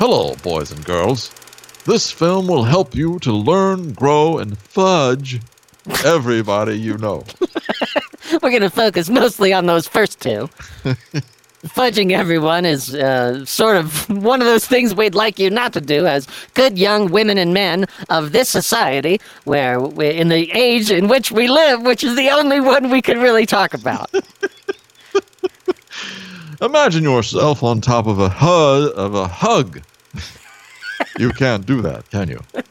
Hello, boys and girls. This film will help you to learn, grow, and fudge everybody you know. We're going to focus mostly on those first two. Fudging everyone is uh, sort of one of those things we'd like you not to do as good young women and men of this society, where we, in the age in which we live, which is the only one we can really talk about. Imagine yourself on top of a hug of a hug. You can't do that, can you?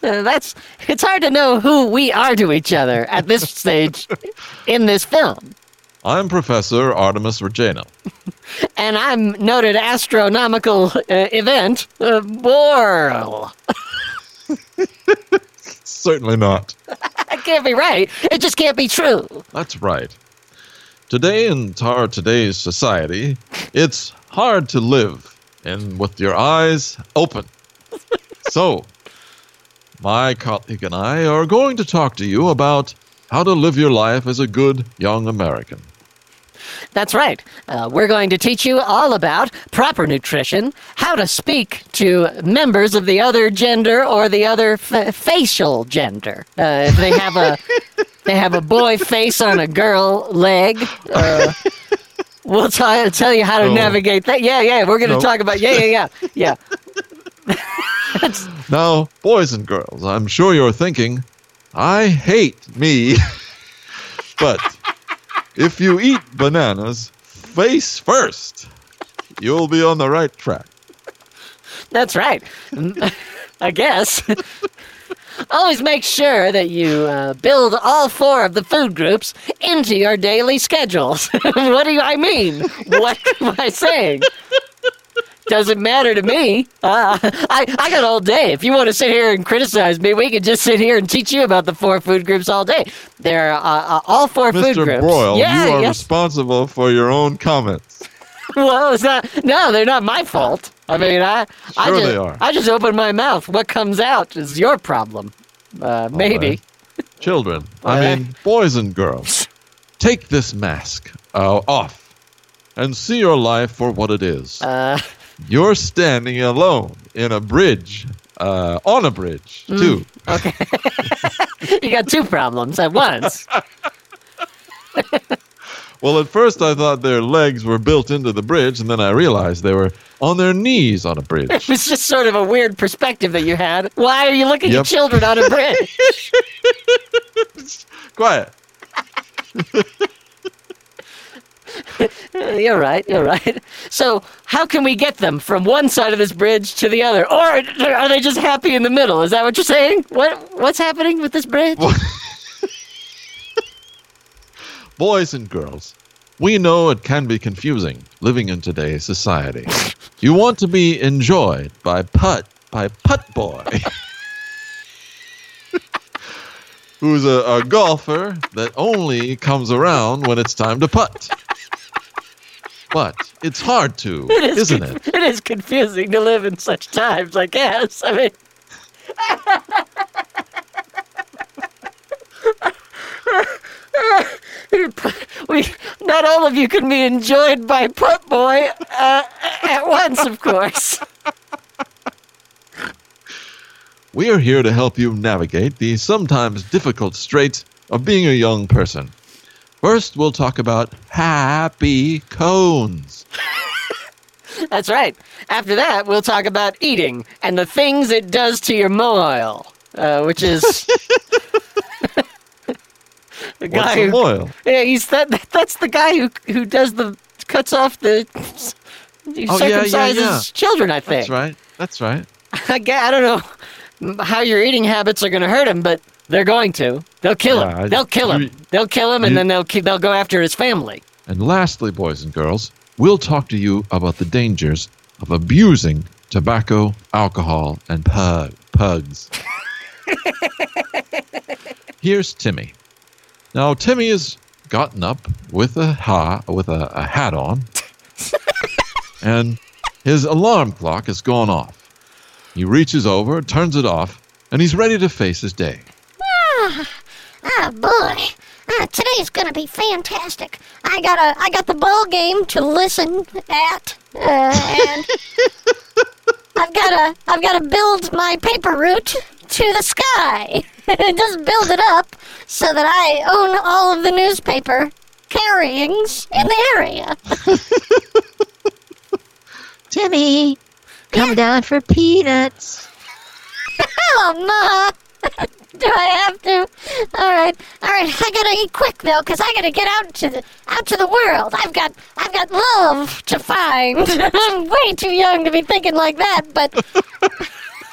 Uh, that's it's hard to know who we are to each other at this stage in this film. I'm Professor Artemis Regina. And I'm noted astronomical uh, event uh, Boral. Certainly not. That can't be right. It just can't be true. That's right. Today in our today's society, it's hard to live and with your eyes open. so, my colleague and I are going to talk to you about how to live your life as a good young American. That's right. Uh, we're going to teach you all about proper nutrition, how to speak to members of the other gender or the other f- facial gender. Uh, if they have a they have a boy face on a girl leg. Uh, we'll t- tell you how to No. navigate that. Yeah, yeah. We're going to No. talk about yeah, yeah, yeah, yeah. Now, boys and girls, I'm sure you're thinking, I hate me. but if you eat bananas face first, you'll be on the right track. That's right. I guess. Always make sure that you uh, build all four of the food groups into your daily schedules. what do I mean? What am I saying? Doesn't matter to me. Uh, I, I got all day. If you want to sit here and criticize me, we could just sit here and teach you about the four food groups all day. There are uh, uh, all four food Mr. groups. Broyle, yeah, you are yes. responsible for your own comments. Well, it's not. No, they're not my fault. I mean, I, I Sure just, they are. I just open my mouth. What comes out is your problem. Uh, maybe. right. Children, I Uh. mean, boys and girls, take this mask uh, off and see your life for what it is. Uh, You're standing alone in a bridge, uh, on a bridge, Mm. too. okay. you got two problems at once. Well, at first I thought their legs were built into the bridge, and then I realized they were on their knees on a bridge. It's just sort of a weird perspective that you had. Why are you looking at children on a bridge? Quiet. you're right. You're right. So, how can we get them from one side of this bridge to the other, or are they just happy in the middle? Is that what you're saying? What What's happening with this bridge? Boys and girls, we know it can be confusing living in today's society. You want to be enjoyed by Putt, by Putt Boy, who's a, a golfer that only comes around when it's time to putt. But it's hard to, It is isn't con- it? It is confusing to live in such times, I guess. I mean, we not all of you can be enjoyed by Putt Boy uh, at once, of course. We are here to help you navigate the sometimes difficult straits of being a young person. First, we'll talk about happy cones. That's right. After that, we'll talk about eating and the things it does to your moil, uh, which is. The What's guy who, moil? Yeah, he's that. That's the guy who who does the cuts off the. He Oh, yeah, yeah, circumcises yeah. children, I think. That's right. That's right. I, I don't know how your eating habits are going to hurt him, but they're going to. They'll kill him. Yeah, I- they'll kill him. you- they'll kill him, and you- then they'll they'll go after his family. And lastly, boys and girls, we'll talk to you about the dangers of abusing tobacco, alcohol, and pug, pugs. Here's Timmy. Now, Timmy has gotten up with a ha with a, a hat on, and his alarm clock has gone off. He reaches over, turns it off, and he's ready to face his day. Ah, boy. Ah, today's gonna be fantastic. I got a, I got the ball game to listen at, uh, and I've gotta, I've gotta build my paper route to the sky. And just build it up so that I own all of the newspaper carryings in the area. Timmy, come down for peanuts. Oh, Ma. Do I have to? All right, all right. I gotta eat quick though, cause I gotta get out to the out to the world. I've got I've got love to find. I'm way too young to be thinking like that, but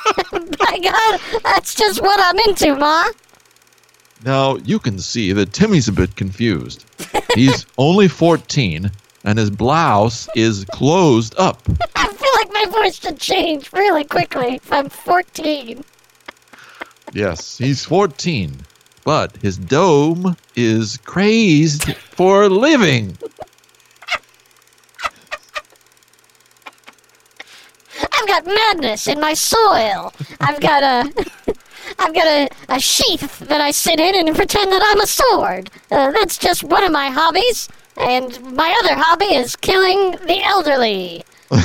by God, that's just what I'm into, Ma. Now, you can see that Timmy's a bit confused. He's only 14, and his blouse is closed up. I feel like my voice should change really quickly if I'm 14. Yes, he's 14, but his dome is crazed for living. got madness in my soil. I've got a. I've got a, a sheath that I sit in and pretend that I'm a sword. Uh, that's just one of my hobbies. And my other hobby is killing the elderly.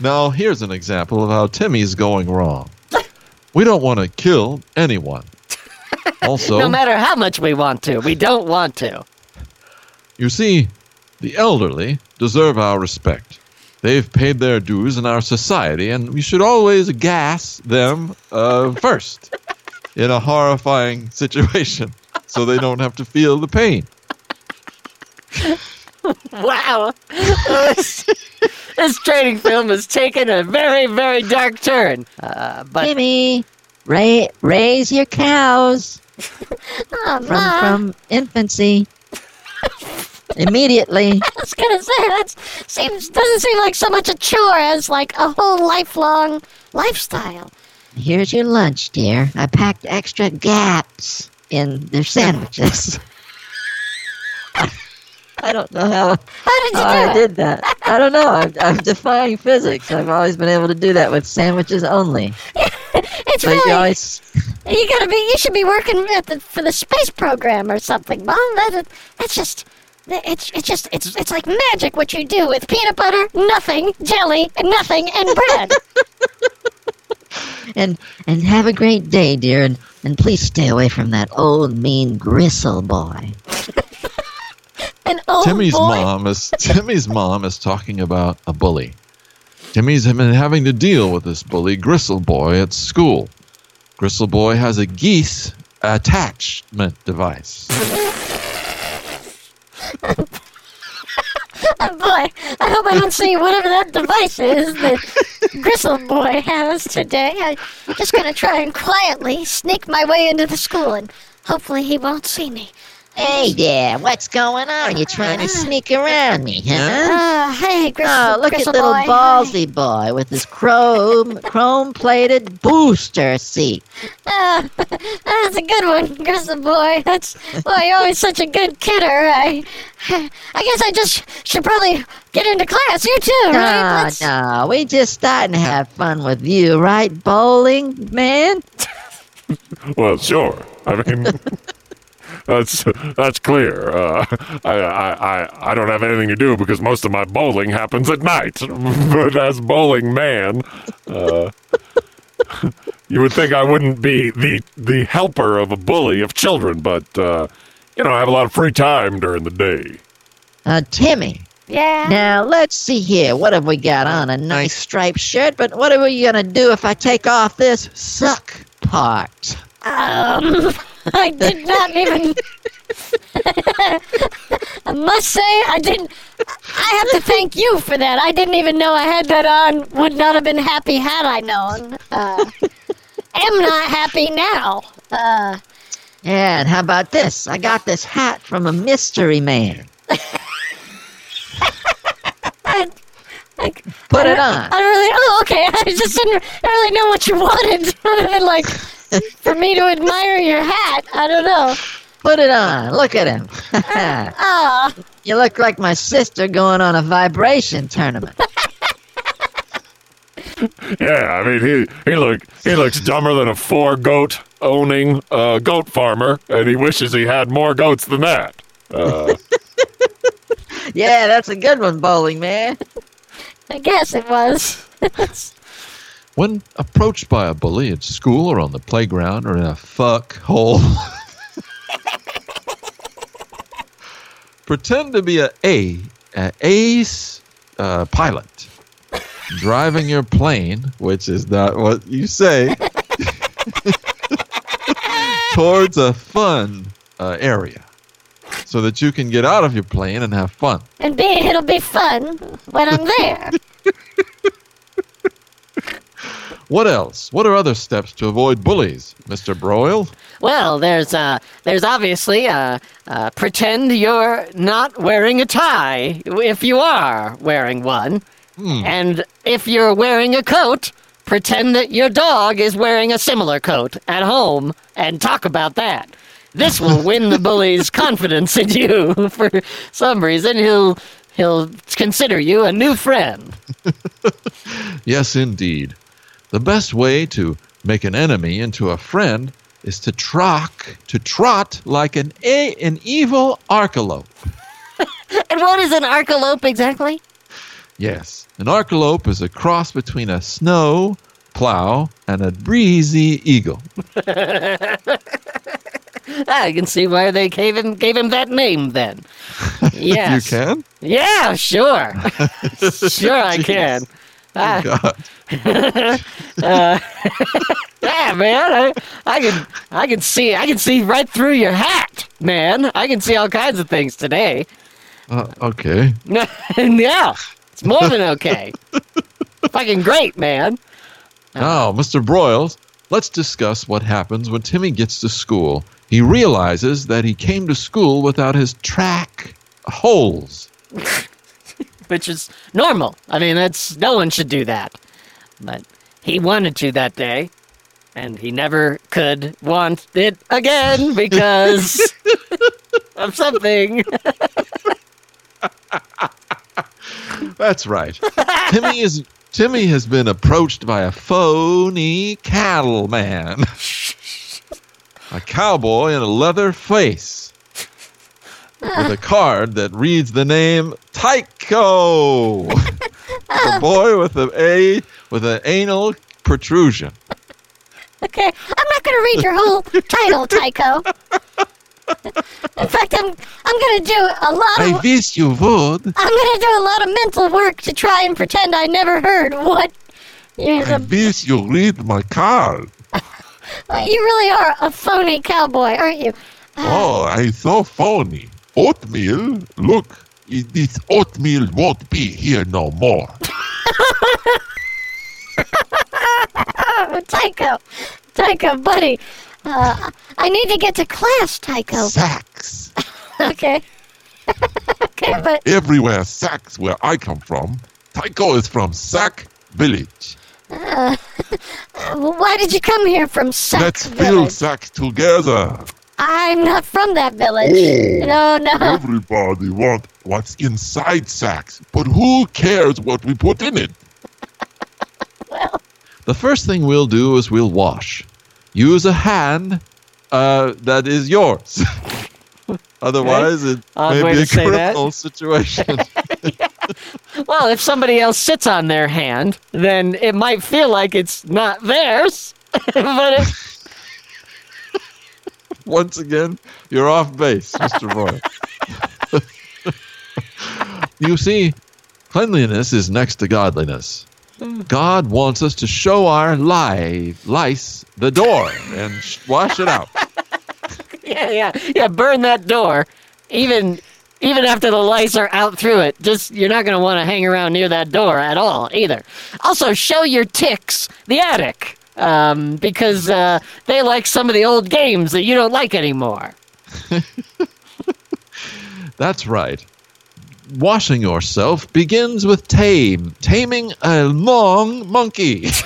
Now, here's an example of how Timmy's going wrong. We don't want to kill anyone. Also, No matter how much we want to, we don't want to. you see, the elderly deserve our respect. They've paid their dues in our society, and we should always gas them uh, first in a horrifying situation so they don't have to feel the pain. Wow. this, this training film has taken a very, very dark turn. Uh, but Timmy, ra- raise your cows Oh, from from infancy. Immediately. I was gonna say that seems doesn't seem like so much a chore as like a whole lifelong lifestyle. Here's your lunch, dear. I packed extra gaps in their sandwiches. I don't know how, How did you how do I it? did that. I don't know. I'm, I'm defying physics. I've always been able to do that with sandwiches only. It's But really you always, You gotta be. You should be working at the, for the space program or something, Mom. That, that's just. It's it's just it's it's like magic what you do with peanut butter, nothing, jelly, and nothing, and bread. and and have a great day, dear. And and please stay away from that old mean gristle boy. And oh Timmy's boy, mom is Timmy's mom is talking about a bully. Timmy's been having to deal with this bully, Gristle Boy, at school. Gristle Boy has a geese attachment device. Oh boy, I hope I don't see whatever that device is that Gristle Boy has today. I'm just gonna try and quietly sneak my way into the school, and hopefully he won't see me. Hey there, what's going on? You trying to sneak around me, huh? Ah, hey, Gristle, Oh, look Gristle at little Boy. ballsy boy with his chrome chrome plated booster seat. Ah, that's a good one, Gristle Boy. That's well, you're always such a good kidder. I, I guess I just should probably get into class. You too, right? No, Let's- no, we just starting to have fun with you, right, bowling man? Well, sure. I mean, that's that's clear. Uh, I, I I I don't have anything to do because most of my bowling happens at night. but as bowling man, uh, you would think I wouldn't be the the helper of a bully of children, but uh, you know I have a lot of free time during the day. Uh, Timmy. Yeah. Now let's see here. What have we got on? A nice striped shirt, but what are we gonna do if I take off this suck part? Um, I did not even. I must say, I didn't. I have to thank you for that. I didn't even know I had that on. Would not have been happy had I known. Uh, am not happy now. Uh, Yeah, and how about this? I got this hat from a mystery man. I, I, Put it on. I don't really. Oh, okay. I just didn't, I really know what you wanted, than like for me to admire your hat. I don't know. Put it on. Look at him. Ah, you look like my sister going on a vibration tournament. Yeah, I mean he he look he looks dumber than a four goat owning uh, goat farmer, and he wishes he had more goats than that. Uh, Yeah, that's a good one, bowling man. I guess it was. When approached by a bully at school or on the playground or in a fuck hole, pretend to be a A, a ace uh, pilot driving your plane, which is not what you say, towards a fun uh, area so that you can get out of your plane and have fun. and be, it'll be fun when I'm there. What else? What are other steps to avoid bullies, Mr. Broyle? Well, there's uh, there's obviously uh, uh, pretend you're not wearing a tie if you are wearing one, and if you're wearing a coat, pretend that your dog is wearing a similar coat at home and talk about that. This will win the bully's confidence in you. For some reason, he'll he'll consider you a new friend. Yes, indeed. The best way to make an enemy into a friend is to trock, to trot like an a, an evil arcalope. And what is an arcalope exactly? Yes, an arcalope is a cross between a snow plow and a breezy eagle. I can see why they gave him gave him that name then. Yes. You can? Yeah, sure. sure I can. Ah, God. yeah, man. I, I can I can see I can see right through your hat, man. I can see all kinds of things today. Uh, okay. yeah. It's more than okay. Fucking great, man. Now, Mr. Broyles, let's discuss what happens when Timmy gets to school. He realizes that he came to school without his track holes. Which is normal. I mean, that's no one should do that. But he wanted to that day, and he never could want it again because of something. That's right. Timmy is Timmy has been approached by a phony cattle man. a cowboy in a leather face. With a card that reads the name Tycho. a boy with a A with an anal protrusion. Okay, I'm not going to read your whole title, Tycho. In fact, I'm I'm going to do a lot I of wish you would. I'm going to do a lot of mental work to try and pretend I never heard what. You're I wish you read my card. you really are a phony cowboy, aren't you? Oh, I'm so phony. Oatmeal? Look, this oatmeal won't be here no more. Oh, Tycho, Tycho, buddy. Uh, I need to get to class, Tycho. Sacks. Okay. okay, but Everywhere Sacks where I come from. Tycho is from Sack Village. uh, why did you come here from Sack Let's fill Village? Sack together. I'm not from that village. Oh. No, no. Everybody want what's inside Sacks, but who cares what we put in it? Well, The first thing we'll do is we'll wash. Use a hand uh, that is yours. Otherwise, it Odd may be a criminal situation. Well, if somebody else sits on their hand, then it might feel like it's not theirs. but if, Once again, you're off base, Mr. Roy. you see, cleanliness is next to godliness. God wants us to show our lie, lice the door and wash it out. yeah, yeah, yeah, burn that door. Even even after the lice are out through it, just you're not going to want to hang around near that door at all either. Also, show your ticks the attic. Um, because uh, they like some of the old games that you don't like anymore. That's right. Washing yourself begins with tame, taming a long monkey.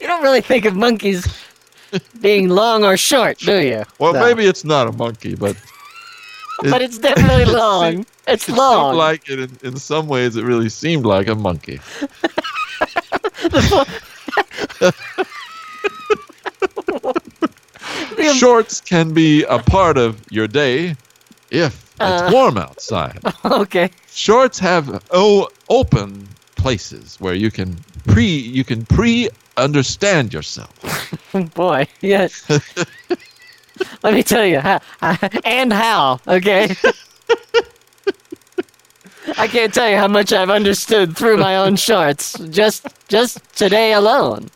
You don't really think of monkeys being long or short, do you? Well, No. maybe it's not a monkey, but but it's definitely long. It's it long. like it. In, in some ways, it really seemed like a monkey. Shorts can be a part of your day if It's uh, warm outside. Okay. Shorts have oh, open places where you can pre you can pre understand yourself. Boy, yes. Let me tell you, how, and how, okay? I can't tell you how much I've understood through my own shorts, just just today alone.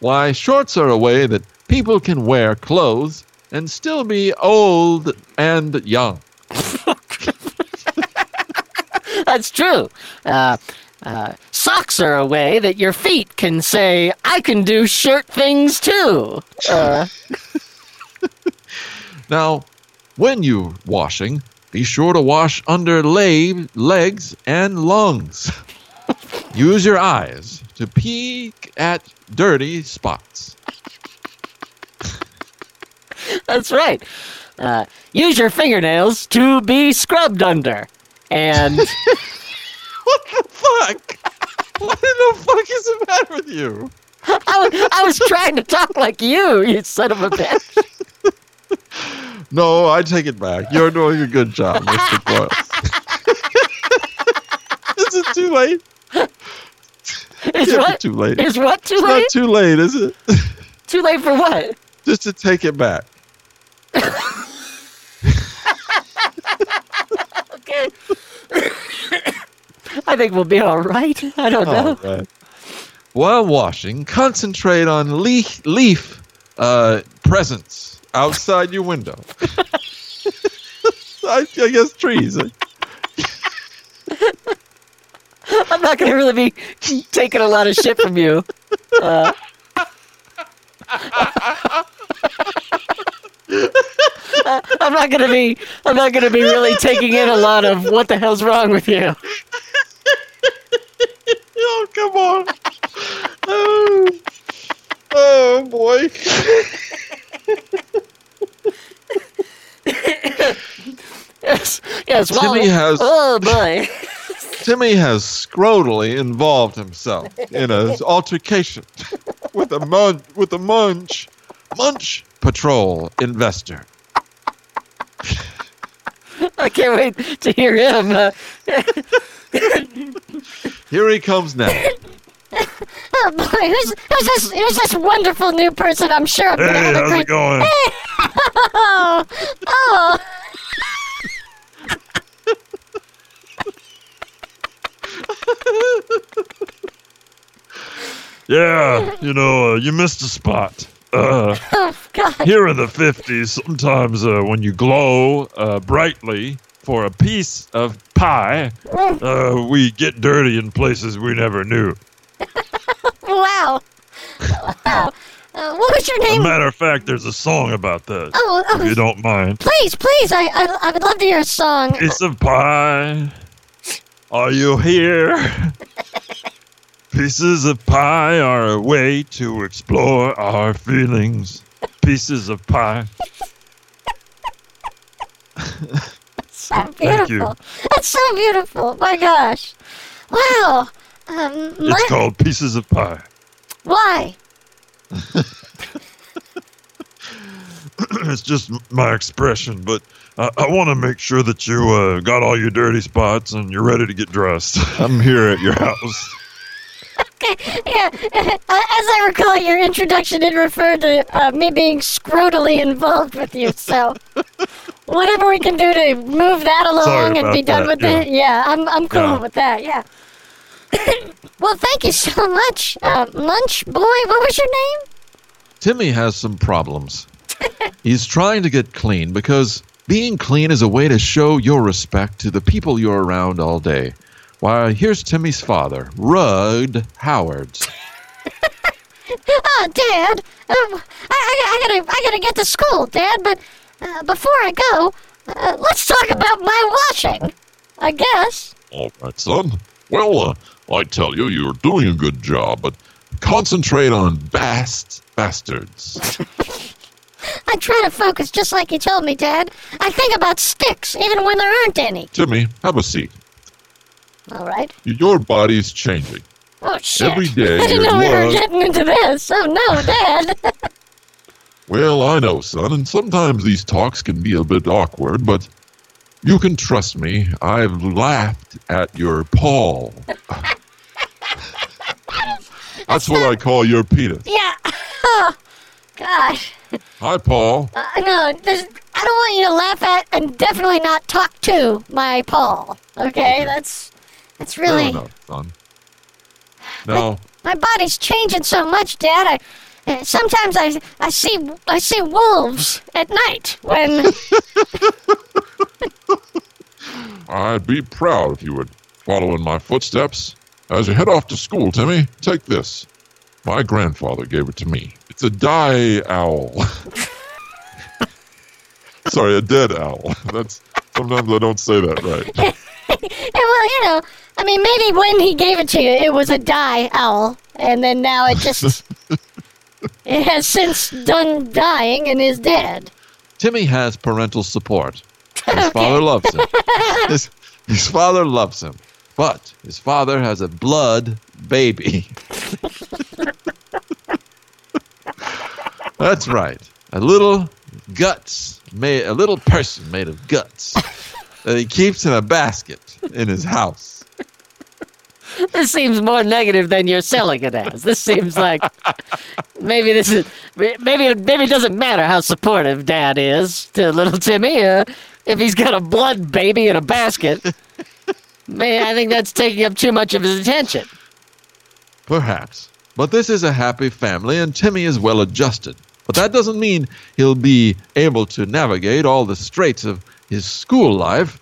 Why, shorts are a way that people can wear clothes and still be old and young. That's true. Uh, uh, socks are a way that your feet can say, I can do shirt things too. Uh, Now, when you're washing, be sure to wash under la- legs and lungs. Use your eyes to peek at dirty spots. that's right. Uh, use your fingernails to be scrubbed under. And What the fuck? What the fuck is the matter with you? I was, I was trying to talk like you, you son of a bitch. No, I take it back. You're doing a good job, Mr. Boyle. is it too late? Is what? too late. Is what too It's late? not too late, is it? too late for what? Just to take it back. Okay. I think we'll be all right. I don't know. All right. While washing, concentrate on leaf, leaf uh, presence outside your window. I, I guess trees. I'm not going to really be taking a lot of shit from you. Uh, I'm not going to be. I'm not to be really taking in a lot of what the hell's wrong with you. Oh, come on. Oh, oh boy. Yes, yes. Well, Timmy has- Oh boy. Timmy has scrotally involved himself in an altercation with a munch. with a munch munch patrol investor. I can't wait to hear him. Uh, Here he comes now. Oh boy, who's who's this? Who's this wonderful new person? I'm sure I'm gonna Hey, have a how's great. it going? Oh, oh, Yeah, you know, uh, you missed a spot. Uh, oh here in the 50s, sometimes uh, when you glow uh, brightly for a piece of pie, uh, we get dirty in places we never knew. Wow! Wow! Uh, what was your As a name? matter of fact, there's a song about that, Oh, if you oh don't mind. please, please! I, I I would love to hear a song. Piece of pie, are you here? Pieces of pie are a way to explore our feelings. Pieces of pie. So Thank you. beautiful. That's so beautiful. My gosh! Wow! Um, It's called Pieces of Pie. why? it's just my expression, but I, I want to make sure that you uh, got all your dirty spots and you're ready to get dressed. I'm here at your house. Yeah, as I recall, your introduction did refer to uh, me being scrotally involved with you. So, whatever we can do to move that along and be done that, with it, yeah, I'm I'm cool Yeah. with that. Yeah. well, thank you so much, uh, Munch Boy. What was your name? Timmy has some problems. He's trying to get clean because being clean is a way to show your respect to the people you're around all day. Why, here's Timmy's father, Rudd Howards. Oh, Dad. Um, I, I, I gotta I gotta get to school, Dad. But uh, before I go, uh, let's talk about my washing. I guess. All right, son. Well, uh, I tell you, you're doing a good job, but concentrate on bast bastards. I try to focus just like you told me, Dad. I think about sticks, even when there aren't any. Timmy, have a seat. All right. Your body's changing. Oh shit! Every day I didn't know we were getting into this. Oh no, Dad. Well, I know, son, and sometimes these talks can be a bit awkward, but You can trust me. I've laughed at your Paul. That's what I call your penis. Yeah. Oh, gosh. Hi, Paul. Uh, no, this, I don't want you to laugh at and definitely not talk to my Paul. Okay, that's that's really enough, son. Now, my body's changing so much, Dad. I uh, sometimes I I see I see wolves at night when I'd be proud if you would follow in my footsteps. As you head off to school, Timmy, take this. My grandfather gave it to me. It's a die owl. Sorry, a dead owl. That's sometimes I don't say that right. Well, you know, I mean, maybe when he gave it to you, it was a die owl, and then now it just it has since done dying and is dead. Timmy has parental support. His father loves him. His, his father loves him. But his father has a blood baby. That's right. A little guts made a little person made of guts that he keeps in a basket in his house. This seems more negative than you're selling it as. This seems like maybe this is maybe maybe it doesn't matter how supportive Dad is to little Timmy. Uh, if he's got a blood baby in a basket, man, I think that's taking up too much of his attention. Perhaps. But this is a happy family, and Timmy is well adjusted. But that doesn't mean he'll be able to navigate all the straits of his school life.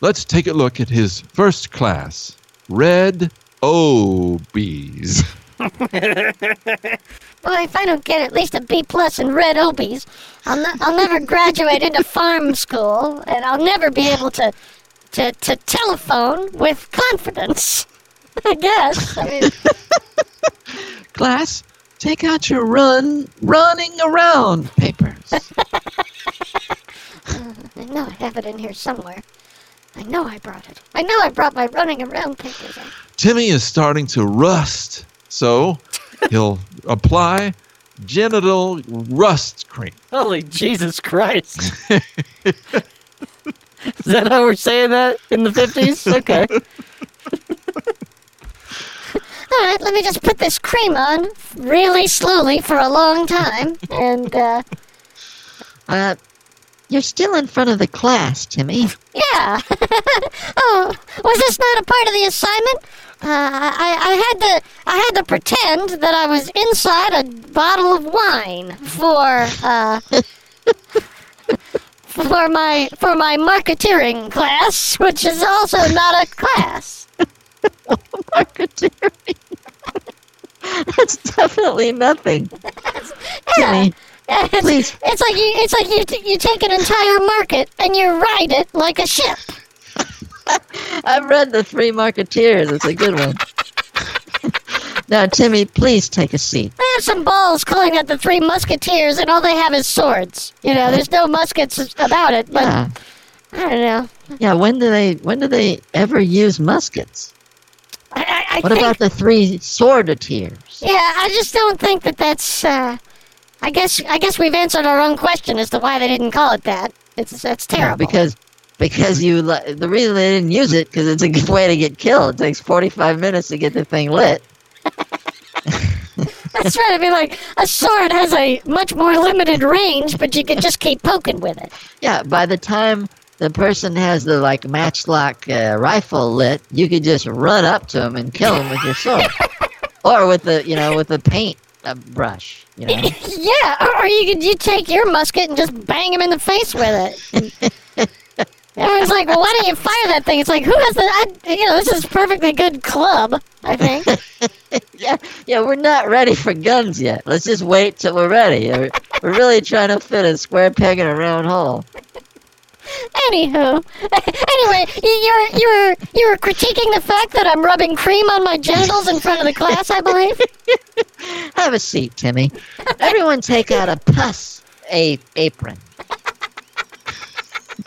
Let's take a look at his first class Red Obies. Well, if I don't get at least a B plus in red obies, I'll, ne- I'll never graduate into farm school, and I'll never be able to to, to telephone with confidence. I guess. I mean, Class, take out your run, running around papers. I know I have it in here somewhere. I know I brought it. I know I brought my running around papers. Timmy is starting to rust, so he'll apply genital rust cream. Holy Jesus Christ! is that how we're saying that in the fifties? Okay. All right, let me just put this cream on really slowly for a long time, and uh, Uh, you're still in front of the class, Timmy. yeah. oh, was this not a part of the assignment? Uh, I, I had to I had to pretend that I was inside a bottle of wine for uh, for my for my marketeering class, which is also not a class. Marketeering. That's definitely nothing. Timmy, It's, Please. it's like you it's like you t- you take an entire market and you ride it like a ship. I've read The Three Marketeers. It's a good one. now, Timmy, please take a seat. They have some balls calling it the Three Musketeers, and all they have is swords. You know, there's no muskets about it, but Yeah, I don't know. yeah. When do they? When do they ever use muskets? I, I, I What think, about the three swordeteers? Yeah, I just don't think that that's. Uh, I guess I guess we've answered our own question as to why they didn't call it that. It's that's Yeah, terrible. because because you the reason they didn't use it because it's a good way to get killed. It takes forty five minutes to get the thing lit. that's right. I mean, like a sword has a much more limited range, but you can just keep poking with it. Yeah, by the time the person has the like matchlock uh, rifle lit, you could just run up to him and kill him with your sword, or with the you know with the paint uh, brush. You know, Yeah, or, you could you take your musket and just bang him in the face with it. Everyone's like, well, why don't you fire that thing? It's like, who has the, I, you know, this is perfectly good club, I think. yeah, yeah. We're not ready for guns yet. Let's just wait till we're ready. We're, we're really trying to fit a square peg in a round hole. Anywho, anyway, you, you were you were you were critiquing the fact that I'm rubbing cream on my genitals in front of the class, I believe. Have a seat, Timmy. Everyone take out a pus a- apron.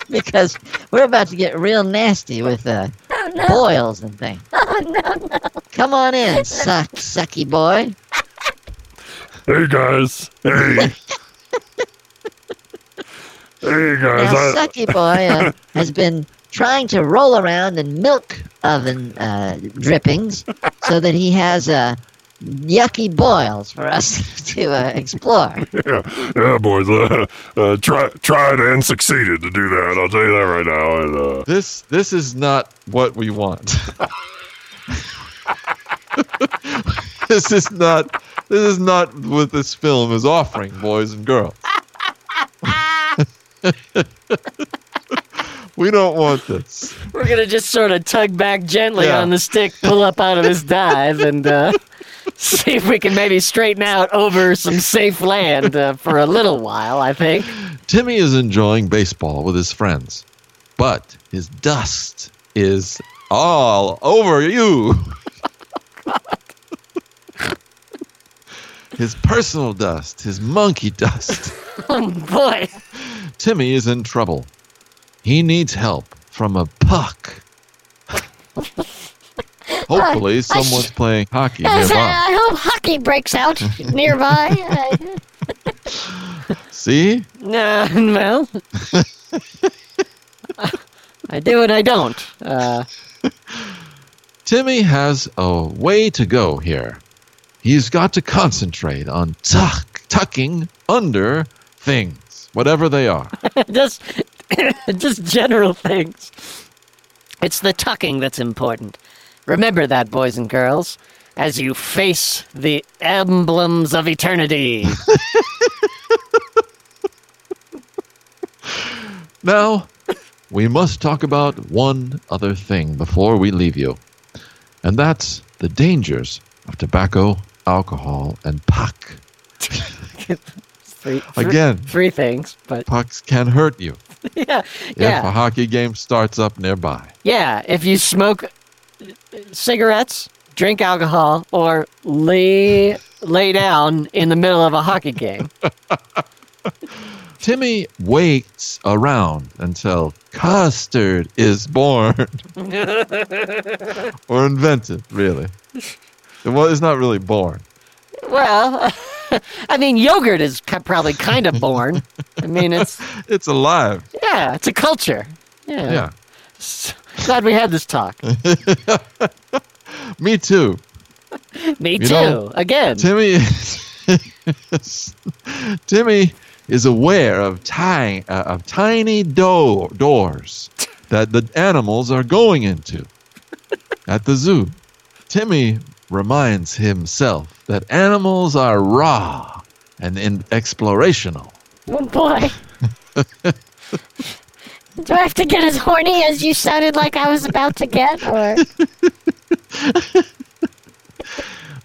because we're about to get real nasty with uh, Oh no! boils and things. Oh no! no. Come on in, suck, sucky boy. Hey guys. Hey. Hey guys, Now, I, Sucky Boy uh, has been trying to roll around in milk oven uh, drippings so that he has uh, yucky boils for us to uh, explore. yeah, yeah, boys. Uh, uh, try, tried and succeeded to do that. I'll tell you that right now. And, uh, This this is not what we want. this is not this is not what this film is offering, boys and girls. we don't want this. We're gonna just sort of tug back gently Yeah. on the stick, pull up out of his dive, and uh, see if we can maybe straighten out over some safe land uh, for a little while. I think. Timmy is enjoying baseball with his friends, but his dust is all over you. his personal dust, his monkey dust. Oh boy. Timmy is in trouble. He needs help from a puck. Hopefully, someone's playing hockey I, nearby. I hope hockey breaks out nearby. Uh, See? Nah, well. I do and I don't. Uh, Timmy has a way to go here. He's got to concentrate on tuck, tucking under things, whatever they are. just, just general things. It's the tucking that's important. Remember that, boys and girls, as you face the emblems of eternity. Now, we must talk about one other thing before we leave you, and that's the dangers of tobacco, alcohol, and puck. Three, three- Again. three things, but Pucks can hurt you yeah, if a hockey game starts up nearby. yeah. If you smoke cigarettes, drink alcohol, or lay lay down in the middle of a hockey game, Timmy waits around until custard is born or invented, really. Well, it's not really born. well, I mean, yogurt is probably kind of born. I mean, it's It's alive. yeah, it's a culture. Yeah. Yeah. Glad we had this talk. Me too. Me You too. know, Again. Timmy Timmy is aware of tiny uh, of tiny door doors that the animals are going into at the zoo. Timmy reminds himself that animals are raw and in explorational. oh boy. Do I have to get as horny as you sounded like I was about to get, or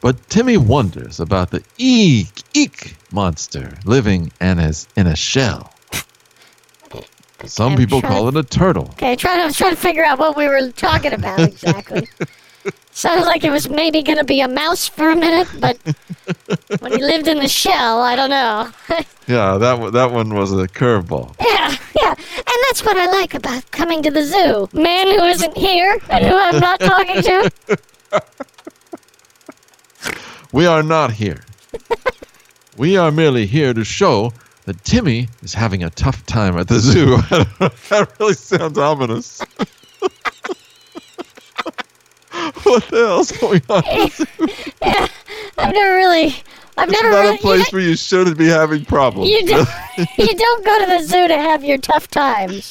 But Timmy wonders about the eek eek monster living in his in a shell. Some I'm people call it a turtle. okay? Trying to, I was trying to figure out what we were talking about exactly. Sounded like it was maybe going to be a mouse for a minute, but when he lived in the shell, I don't know. Yeah, that that one was a curveball. yeah, yeah, and that's what I like about coming to the zoo. Man who isn't here and who I'm not talking to. We are not here. we are merely here to show that Timmy is having a tough time at the zoo. that really sounds ominous. what the hell's going on? I've never really, I've never Not really. a place where you shouldn't be having problems. You don't, you don't go to the zoo to have your tough times.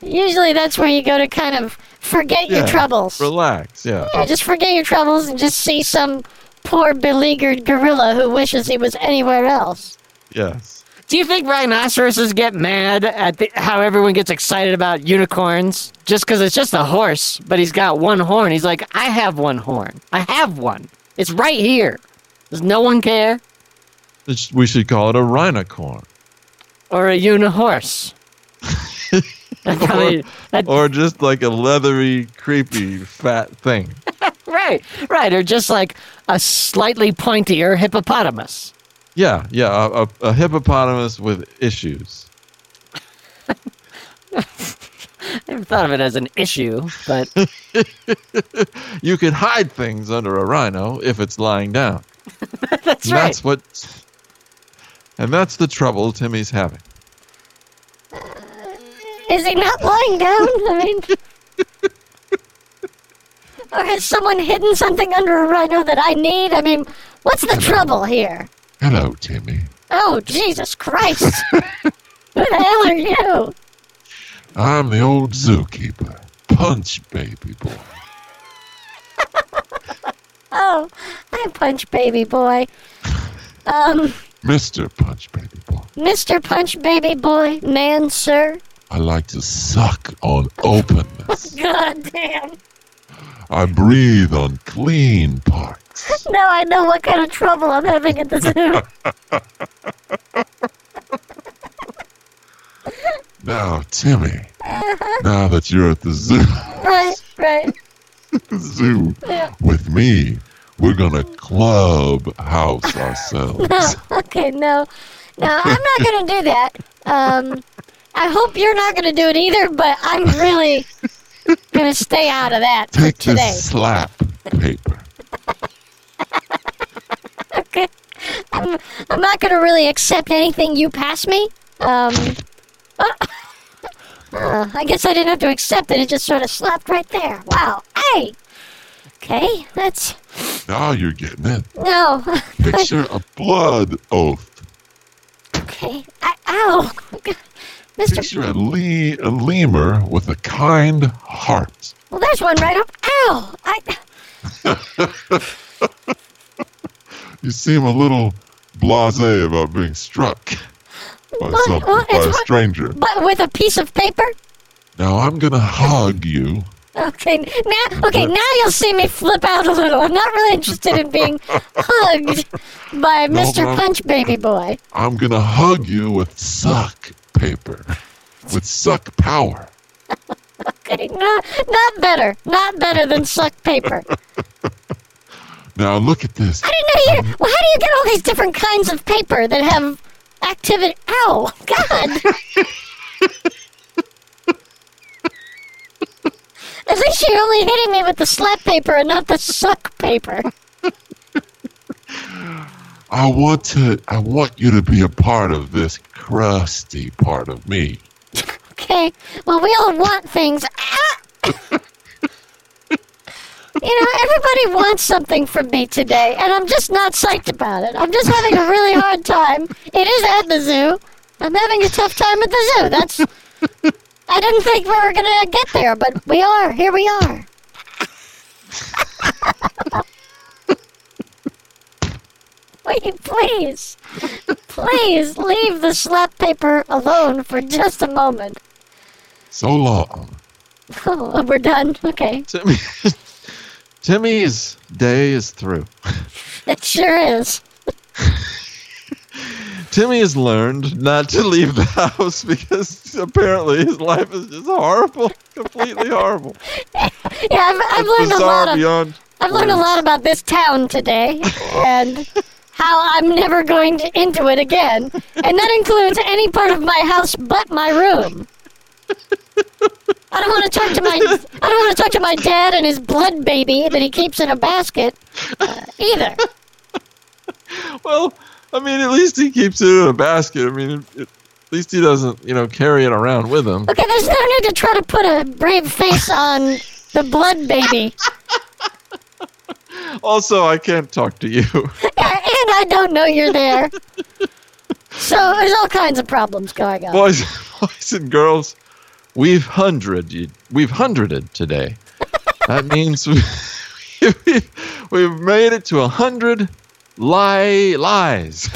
Usually that's where you go to kind of forget your Yeah, troubles. Relax, yeah. Yeah, just forget your troubles and just see some poor beleaguered gorilla who wishes he was anywhere else. Yes. Do you think rhinoceroses get mad at the, how everyone gets excited about unicorns just because it's just a horse, but he's got one horn? He's like, I have one horn. I have one. It's right here. Does no one care? It's- We should call it a rhinocorn. Or a unihorse? That- Or just like a leathery, creepy, fat thing. right, right. Or just like a slightly pointier hippopotamus. Yeah, yeah, a, a, a hippopotamus with issues. I never thought of it as an issue, but You could hide things under a rhino if it's lying down. that's and right. that's what and that's the trouble Timmy's having. Is he not lying down? I mean. Or has someone hidden something under a rhino that I need? I mean, what's the trouble here? Hello, Timmy. Oh, Jesus Christ! Who the hell are you? I'm the old zookeeper. Punch, baby boy. Oh, I'm Punch Baby Boy. Um, Mr. Punch, baby boy. Mr. Punch Baby Boy, man, sir. I like to suck on openness. God damn. I breathe on clean parts. Now I know what kind of trouble I'm having at the zoo. Now, Timmy, now that you're at the zoo, right, right. zoo Yeah. with me, we're gonna club house ourselves. No, okay, no. No, I'm not gonna do that. Um, I hope you're not gonna do it either, but I'm really gonna stay out of that Take today. this slap paper. Okay. I'm, I'm not gonna really accept anything you pass me. Um, uh, I guess I didn't have to accept it. It just sort of slapped right there. Wow. Hey. Okay, that's Now you're getting it. no. Picture a blood oath. Okay. I, ow. Mister. Picture a, le- a lemur with a kind heart. Well, there's one right up. Ow. I. You seem a little blasé about being struck by, What? some, by a stranger. But with a piece of paper. Now I'm gonna hug you. Okay, now okay, now you'll see me flip out a little. I'm not really interested in being hugged by No, Mr. no. Punch Baby Boy. I'm gonna hug you with suck paper, with suck power. Okay, not not better, not better than suck paper. Now look at this. I didn't know you. Well, how do you get all these different kinds of paper that have activity? Ow, God! At least you're only hitting me with the slap paper and not the suck paper. I want to. I want you to be a part of this crusty part of me. Okay, well, we all want things. Ah! you know, everybody wants something from me today, and I'm just not psyched about it. I'm just having a really hard time. It is at the zoo. I'm having a tough time at the zoo. That's. I didn't think we were gonna get there, but we are. Here we are. Wait, please, please leave the slap paper alone for just a moment. So long. Oh, we're done. Okay. Timmy, Timmy's day is through. It sure is. Timmy has learned not to leave the house because apparently his life is just horrible, completely horrible. Yeah, I've, I've learned a lot of beyond. I've learned a lot about this town today, and how I'm never going to, into it again, and that includes any part of my house but my room. I don't want to talk to my I don't want to talk to my dad and his blood baby that he keeps in a basket uh, either. Well, I mean, at least he keeps it in a basket. I mean, it, it, at least he doesn't, you know, carry it around with him. Okay, there's no need to try to put a brave face on the blood baby, Also, I can't talk to you. and I don't know you're there. So there's all kinds of problems going on. boys, boys and girls, we've hundred, we've hundreded today. That means we, we've, we've made it to a hundred lie lies.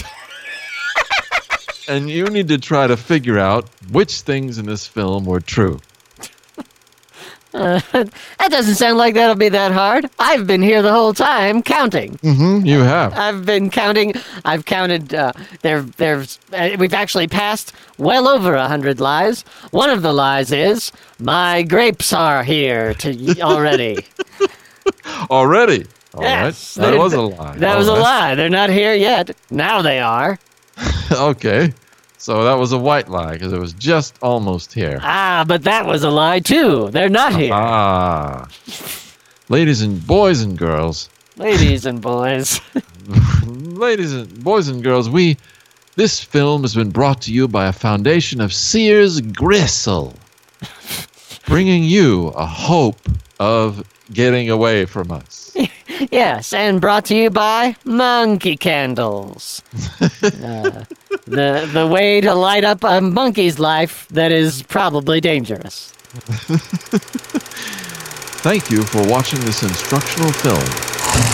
and you need to try to figure out which things in this film were true. That doesn't sound like that'll be that hard. I've been here the whole time counting. Mm-hmm, you have. I've been counting. I've counted. Uh, there, there's. Uh, we've actually passed well over a hundred lies. One of the lies is my grapes are here to already. Already. All right. Yes, That was a lie. That All was a lie. They're not here yet. Now they are. okay. So that was a white lie because it was just almost here. Ah, but that was a lie too. They're not here, Ah. Ladies and boys and girls, ladies and boys. ladies and boys and girls, we this film has been brought to you by a foundation of Sears Gristle. bringing you a hope of getting away from us. Yes, and brought to you by Monkey Candles. Uh, the the way to light up a monkey's life that is probably dangerous. Thank you for watching this instructional film